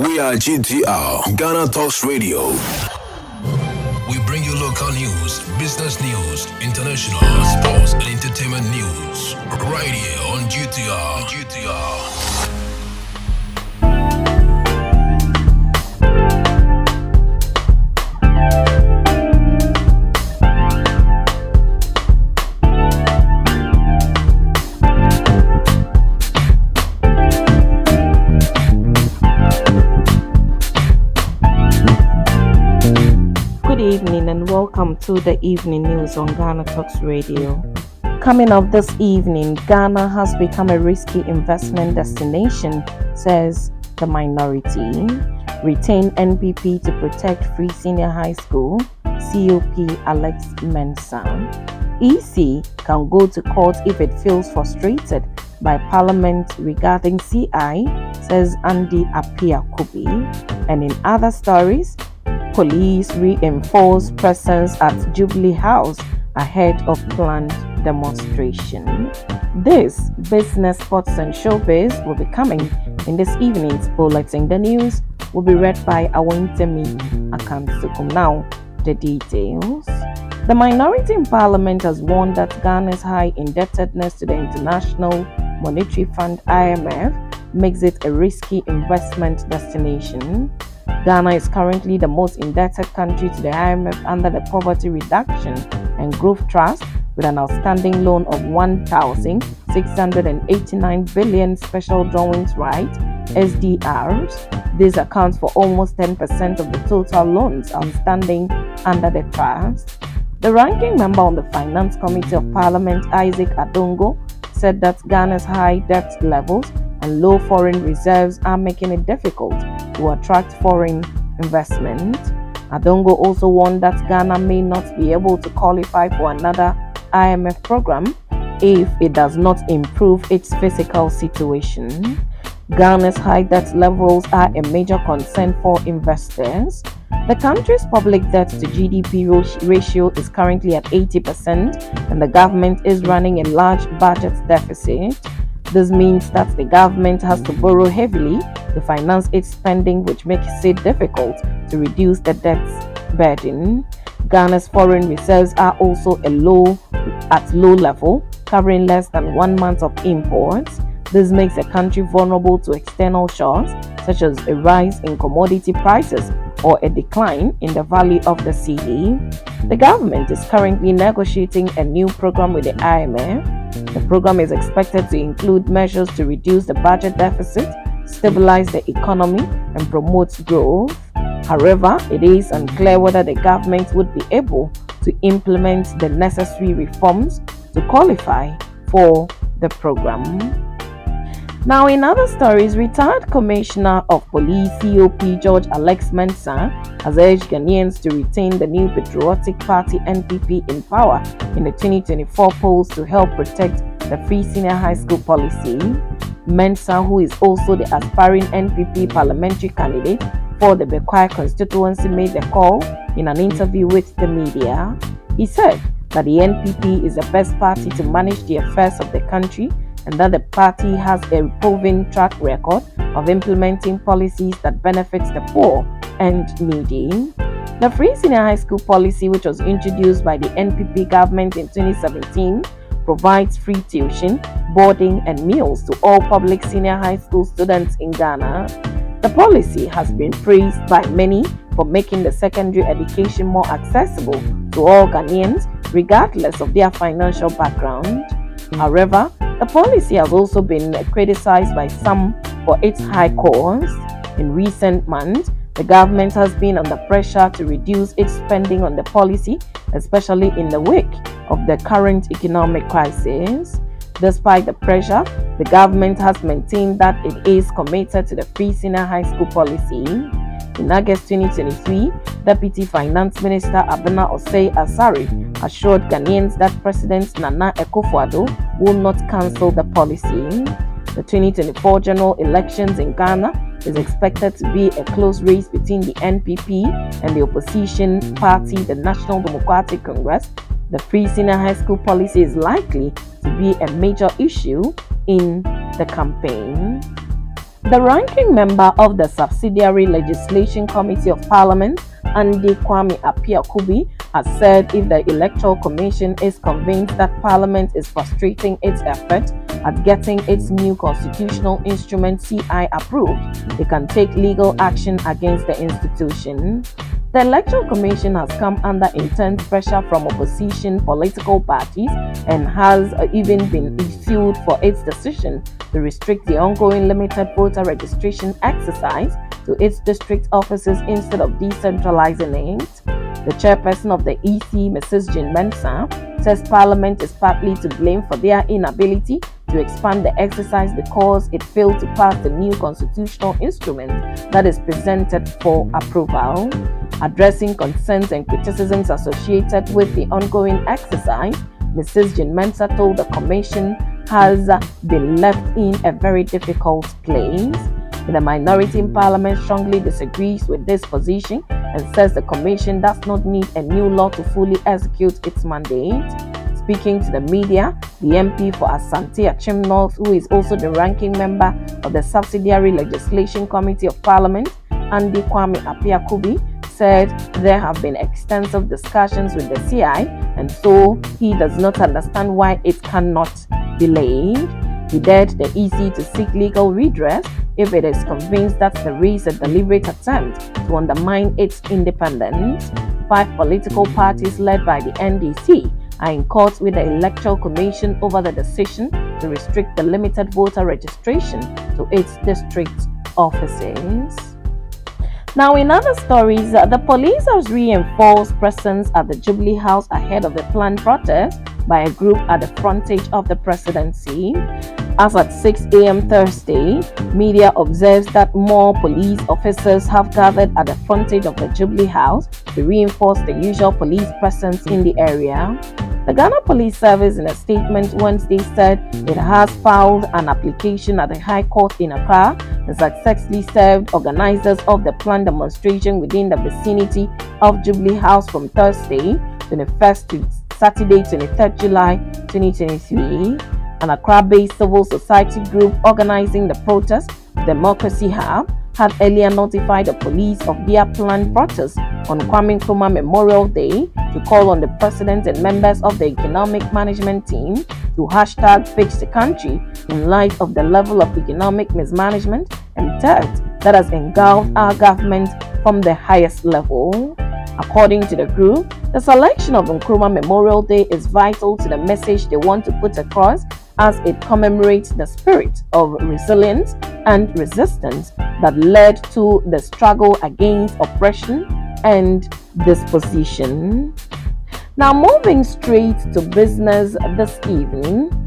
We are GTR, Ghana Talks Radio. We bring you local news, business news, international, sports, and entertainment news. Right here on GTR. GTR. Evening and welcome to the evening news on Ghana Talks Radio. Coming up this evening, Ghana has become a risky investment destination, says the minority. Retain NPP to protect free senior high school, COP Alex Mensah. EC can go to court if it feels frustrated by Parliament regarding CI, says Andy Apia Kubi. And in other stories, Police reinforce presence at Jubilee House ahead of planned demonstration. This business, sports, and showbiz will be coming in this evening's bulletin. The news will be read by Awentemi Akansukum. Now, the details. The minority in parliament has warned that Ghana's high indebtedness to the International Monetary Fund IMF makes it a risky investment destination. Ghana is currently the most indebted country to the IMF under the Poverty Reduction and Growth Trust with an outstanding loan of 1,689 billion special drawings right SDRs. This accounts for almost 10% of the total loans outstanding under the trust. The ranking member on the Finance Committee of Parliament, Isaac Adongo, said that Ghana's high debt levels and low foreign reserves are making it difficult to attract foreign investment. Adongo also warned that Ghana may not be able to qualify for another IMF program if it does not improve its fiscal situation. Ghana's high debt levels are a major concern for investors. The country's public debt to GDP ratio is currently at 80%, and the government is running a large budget deficit. This means that the government has to borrow heavily to finance its spending, which makes it difficult to reduce the debt burden. Ghana's foreign reserves are also low at low level, covering less than one month of imports. This makes the country vulnerable to external shocks, such as a rise in commodity prices or a decline in the value of the cedi. The government is currently negotiating a new program with the IMF the program is expected to include measures to reduce the budget deficit, stabilize the economy, and promote growth. However, it is unclear whether the government would be able to implement the necessary reforms to qualify for the program. Now, in other stories, retired Commissioner of Police COP George Alex Mensah has urged Ghanaians to retain the new Patriotic Party NPP in power in the 2024 polls to help protect the free senior high school policy. Mensah, who is also the aspiring NPP parliamentary candidate for the Bekwai constituency, made the call in an interview with the media. He said that the NPP is the best party to manage the affairs of the country and that the party has a proven track record of implementing policies that benefit the poor and needy. The free senior high school policy, which was introduced by the NPP government in 2017, provides free tuition, boarding, and meals to all public senior high school students in Ghana. The policy has been praised by many for making the secondary education more accessible to all Ghanaians, regardless of their financial background. However, the policy has also been criticized by some for its high costs. In recent months, the government has been under pressure to reduce its spending on the policy, especially in the wake of the current economic crisis. Despite the pressure, the government has maintained that it is committed to the free senior high school policy. In August 2023, Deputy Finance Minister Abena Osei Asare assured Ghanaians that President Nana Akufo-Addo will not cancel the policy. The 2024 general elections in Ghana is expected to be a close race between the NPP and the opposition party, the National Democratic Congress. The free senior high school policy is likely to be a major issue in the campaign. The ranking member of the Subsidiary Legislation Committee of Parliament, Andy Kwame Appiah-Kubi, has said if the Electoral Commission is convinced that Parliament is frustrating its effort at getting its new constitutional instrument CI approved, they can take legal action against the institution. The Electoral Commission has come under intense pressure from opposition political parties and has even been sued for its decision to restrict the ongoing limited voter registration exercise to its district offices instead of decentralizing it. The chairperson of the EC, Mrs. Jean Mensa, says Parliament is partly to blame for their inability to expand the exercise because it failed to pass the new constitutional instrument that is presented for approval. Addressing concerns and criticisms associated with the ongoing exercise, Mrs. Jean Mensa told the Commission has uh, been left in a very difficult place. The minority in Parliament strongly disagrees with this position and says the Commission does not need a new law to fully execute its mandate. Speaking to the media, the MP for Asante Akyem North, who is also the ranking member of the Subsidiary Legislation Committee of Parliament, Andy Kwame Appiah-Kubi, said there have been extensive discussions with the CI and so he does not understand why it cannot delayed. He dared the EC to seek legal redress if it is convinced that there is a deliberate attempt to undermine its independence. Five political parties led by the NDC are in court with the Electoral Commission over the decision to restrict the limited voter registration to its district offices. Now, in other stories, uh, the police has reinforced presence at the Jubilee House ahead of the planned protest by a group at the frontage of the presidency. As at 6 a.m. Thursday, media observes that more police officers have gathered at the frontage of the Jubilee House to reinforce the usual police presence in the area. The Ghana Police Service, in a statement Wednesday, said it has filed an application at the High Court in Accra and successfully served organizers of the planned demonstration within the vicinity of Jubilee House from Thursday, 21st to Saturday, 23rd July 2023. An Accra based civil society group organizing the protest, Democracy Hub, had earlier notified the police of their planned protest on Kwame Nkrumah Memorial Day to call on the president and members of the economic management team to hashtag fix the country in light of the level of economic mismanagement and debt that has engulfed our government from the highest level. According to the group, the selection of Nkrumah Memorial Day is vital to the message they want to put across as it commemorates the spirit of resilience and resistance that led to the struggle against oppression and disposition. Now, moving straight to business this evening.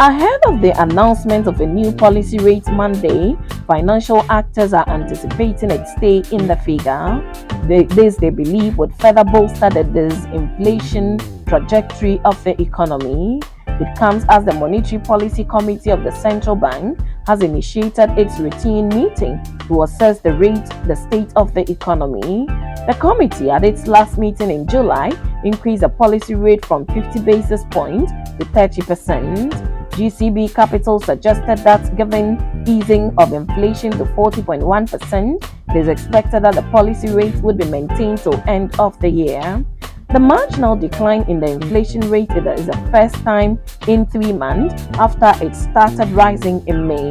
Ahead of the announcement of a new policy rate Monday, financial actors are anticipating a stay in the figure. this, they believe, would further bolster the disinflation trajectory of the economy. It comes as the Monetary Policy Committee of the Central Bank has initiated its routine meeting to assess the rate, the state of the economy. The committee, at its last meeting in July, increased the policy rate from 50 basis points to 30%. GCB Capital suggested that given easing of inflation to 40.1%, it is expected that the policy rate would be maintained till end of the year. The marginal decline in the inflation rate is the first time in three months after it started rising in May.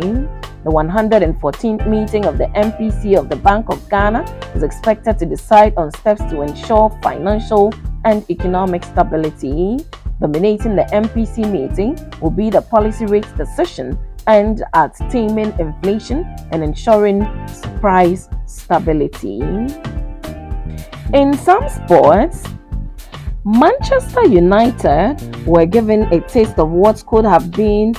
The 114th meeting of the MPC of the Bank of Ghana is expected to decide on steps to ensure financial and economic stability. Dominating the MPC meeting will be the policy rate decision aimed at taming inflation and ensuring price stability. In some sports, Manchester United were given a taste of what could have been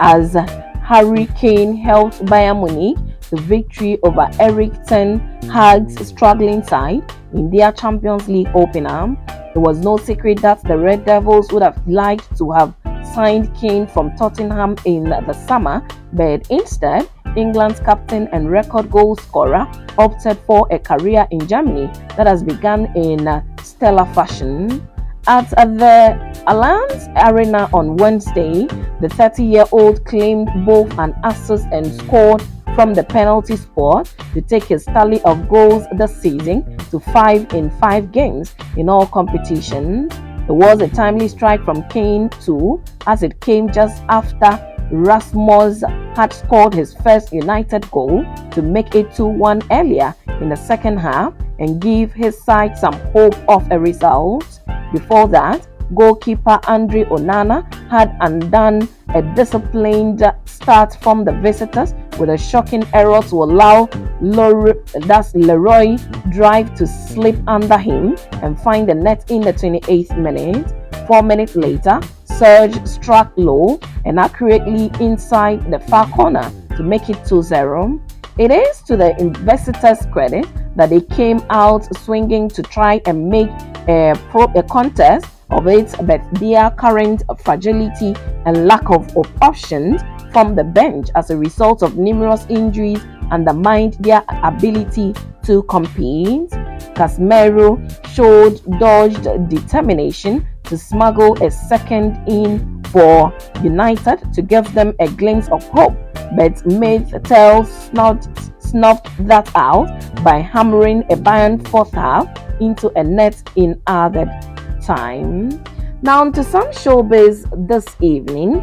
as Harry Kane helped Bayern Munich to victory over Erik ten Hag's struggling side in their Champions League opener. It was no secret that the Red Devils would have liked to have signed Kane from Tottenham in the summer, but instead England's captain and record goal scorer, opted for a career in Germany that has begun in stellar fashion. At the Allianz Arena on Wednesday, the 30 year old claimed both an assist and scored from the penalty spot to take his tally of goals this season to five in five games in all competitions. It was a timely strike from Kane too, as it came just after Rasmus had scored his first United goal to make it 2-1 earlier in the second half and give his side some hope of a result. Before that, goalkeeper Andre Onana had undone a disciplined start from the visitors with a shocking error to allow Leroy, that's Leroy drive to slip under him and find the net in the 28th minute. Four minutes later, Serge struck low and accurately inside the far corner to make it 2 0. It is to the investors' credit that they came out swinging to try and make a, pro- a contest of it, but their current fragility and lack of, options from the bench as a result of numerous injuries undermined their ability to compete. Casemiro showed dogged determination to smuggle a second in for United to give them a glimpse of hope, but Maytel snuffed, snuffed that out by hammering a Bayern fourth half into a net in added time. Now, to some showbiz this evening.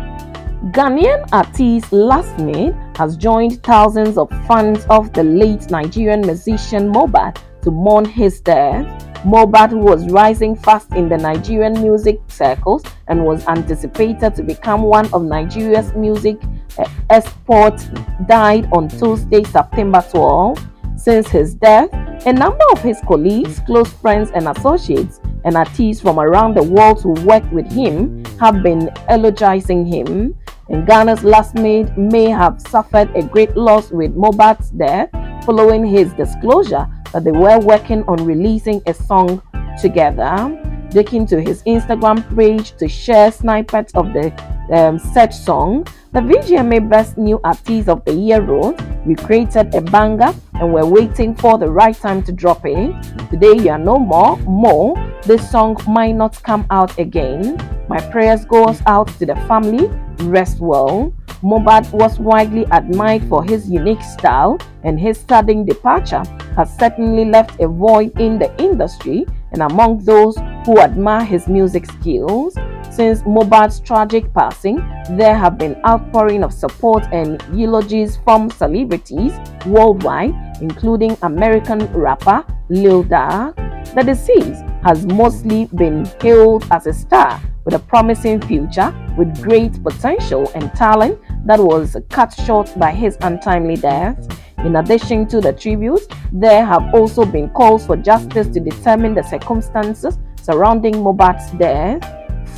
Ghanaian artist Lasmid has joined thousands of fans of the late Nigerian musician Mohbad to mourn his death. Who was rising fast in the Nigerian music circles and was anticipated to become one of Nigeria's music uh, exports, died on Tuesday, September 12. Since his death, a number of his colleagues, close friends, and associates and artists from around the world who worked with him have been eulogizing him. And Ghana's Lasmid may have suffered a great loss with Mohbad's death following his disclosure that they were working on releasing a song together. Taking to his Instagram page to share snippets of the um, said song, the VGMA Best New Artist of the Year wrote, We created a banger and we're waiting for the right time to drop it. Today, you are no more. More, this song might not come out again. My prayers goes out to the family. Rest well. Mohbad was widely admired for his unique style, and his sudden departure has certainly left a void in the industry and among those who admire his music skills. Since Mohbad's tragic passing, there have been outpouring of support and eulogies from celebrities worldwide, including American rapper Lil Durk. The deceased has mostly been hailed as a star with a promising future with great potential and talent that was cut short by his untimely death. In addition to the tributes, there have also been calls for justice to determine the circumstances surrounding Mohbad's death.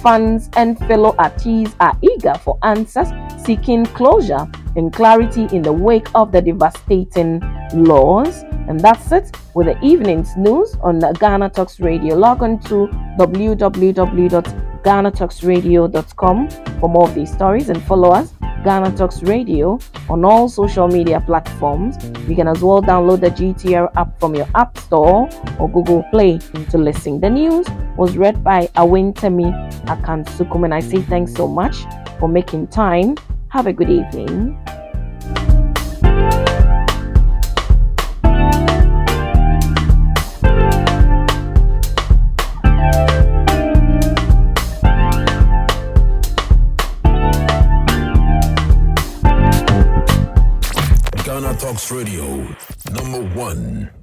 Fans and fellow artists are eager for answers, seeking closure and clarity in the wake of the devastating loss. And that's it with the evening's news on Ghana Talks Radio. Log on to www.ghanatalksradio.com for more of these stories and follow us Ghana Talks Radio on all social media platforms. You can as well download the GTR app from your App Store or Google Play to listen. The news was read by Awentemi Akansukum, and I say thanks so much for making time. Have a good evening. Radio, number one.